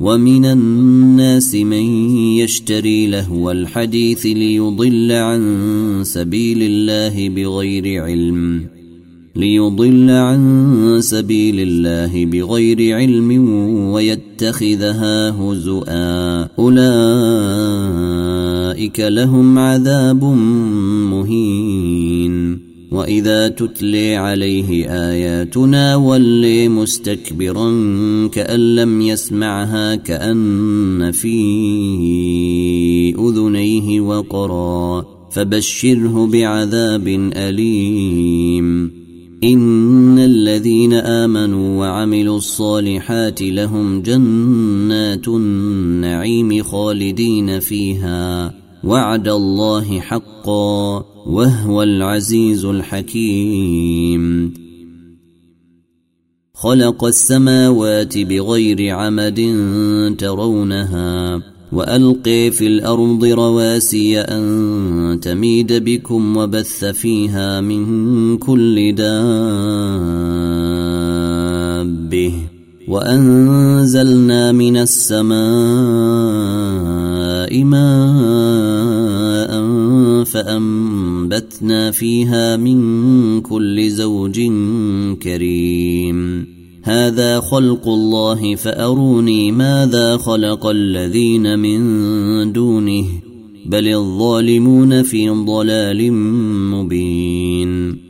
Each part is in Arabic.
ومن الناس من يشتري لهو الحديث ليضل عن سبيل الله بغير علم ليضل عن سبيل الله بغير علم ويتخذها هزؤا. أولئك لهم عذاب مهين. وإذا تتلي عليه آياتنا ولي مستكبرا كأن لم يسمعها كأن في أذنيه وقرا فبشره بعذاب أليم. إن الذين آمنوا وعملوا الصالحات لهم جنات النعيم خالدين فيها. وعد الله حقا وهو العزيز الحكيم. خلق السماوات بغير عمد ترونها والقي في الأرض رواسي أن تميد بكم وبث فيها من كل دابة. وأنزلنا من السماء ماء فأنبتنا فيها من كل زوج كريم. هذا خلق الله فأروني ماذا خلق الذين من دونه؟ بل الظالمون في ضلال مبين.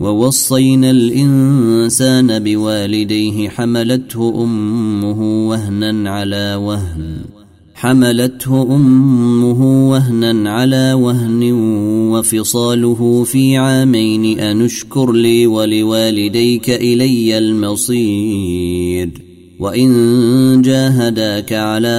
ووصينا الإنسان بوالديه حملته أمه وهنا على وهن. حملته أمه وهنا على وهن وفصاله في عامين أنشكر لي ولوالديك إلي المصير. وإن جاهداك على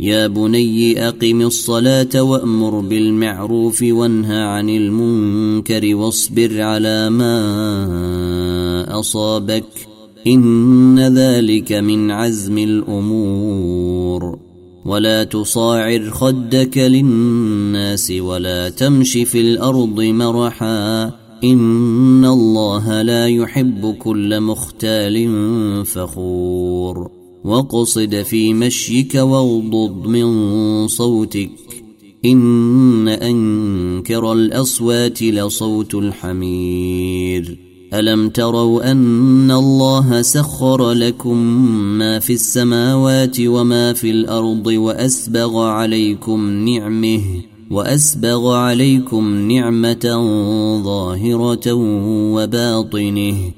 يا بني أقم الصلاة وأمر بالمعروف وانهى عن المنكر واصبر على ما أصابك إن ذلك من عزم الأمور. ولا تصاعر خدك للناس ولا تمش في الأرض مرحا إن الله لا يحب كل مختال فخور. وقصد في مشيك واغضض من صوتك. إن أنكر الأصوات لصوت الحمير. ألم تروا أن الله سخر لكم ما في السماوات وما في الأرض وأسبغ عليكم نعمه وأسبغ عليكم نعمة ظاهرة وباطنه.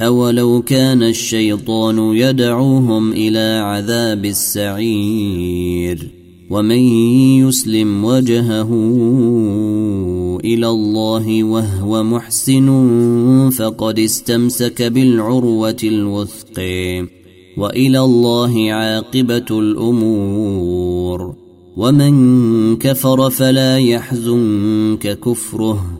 اولو كان الشيطان يدعوهم إلى عذاب السعير ومن يسلم وجهه إلى الله وهو محسن فقد استمسك بالعروه الوثق والى الله عاقبه الأمور ومن كفر فلا يحزنك كفره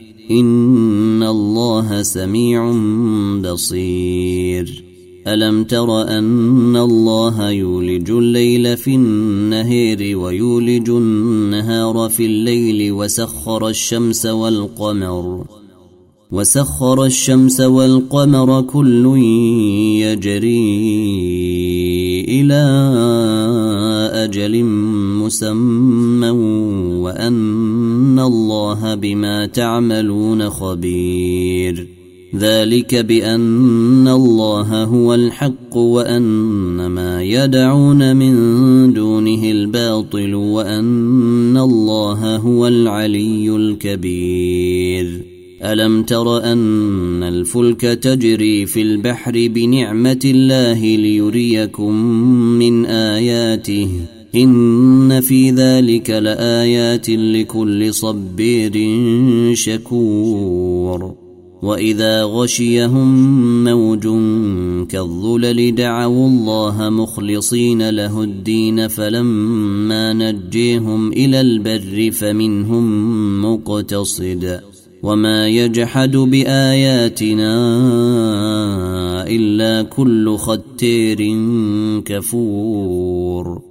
ان الله سميع بصير الم تر ان الله يولج الليل في النهار ويولج النهار في الليل وسخر الشمس والقمر وسخر الشمس والقمر كل يجري إلى أجل مسمى وأن الله بما تعملون خبير. ذلك بأن الله هو الحق وأن ما يدعون من دونه الباطل وأن الله هو العلي الكبير. ألم تر أن الفلك تجري في البحر بنعمة الله ليريكم من آياته؟ إن في ذلك لآيات لكل صبير شكور. وإذا غشيهم موج كالظلل دعوا الله مخلصين له الدين فلما نجيهم إلى البر فمنهم مقتصد. وما يجحد بآياتنا إلا كل ختير كفور.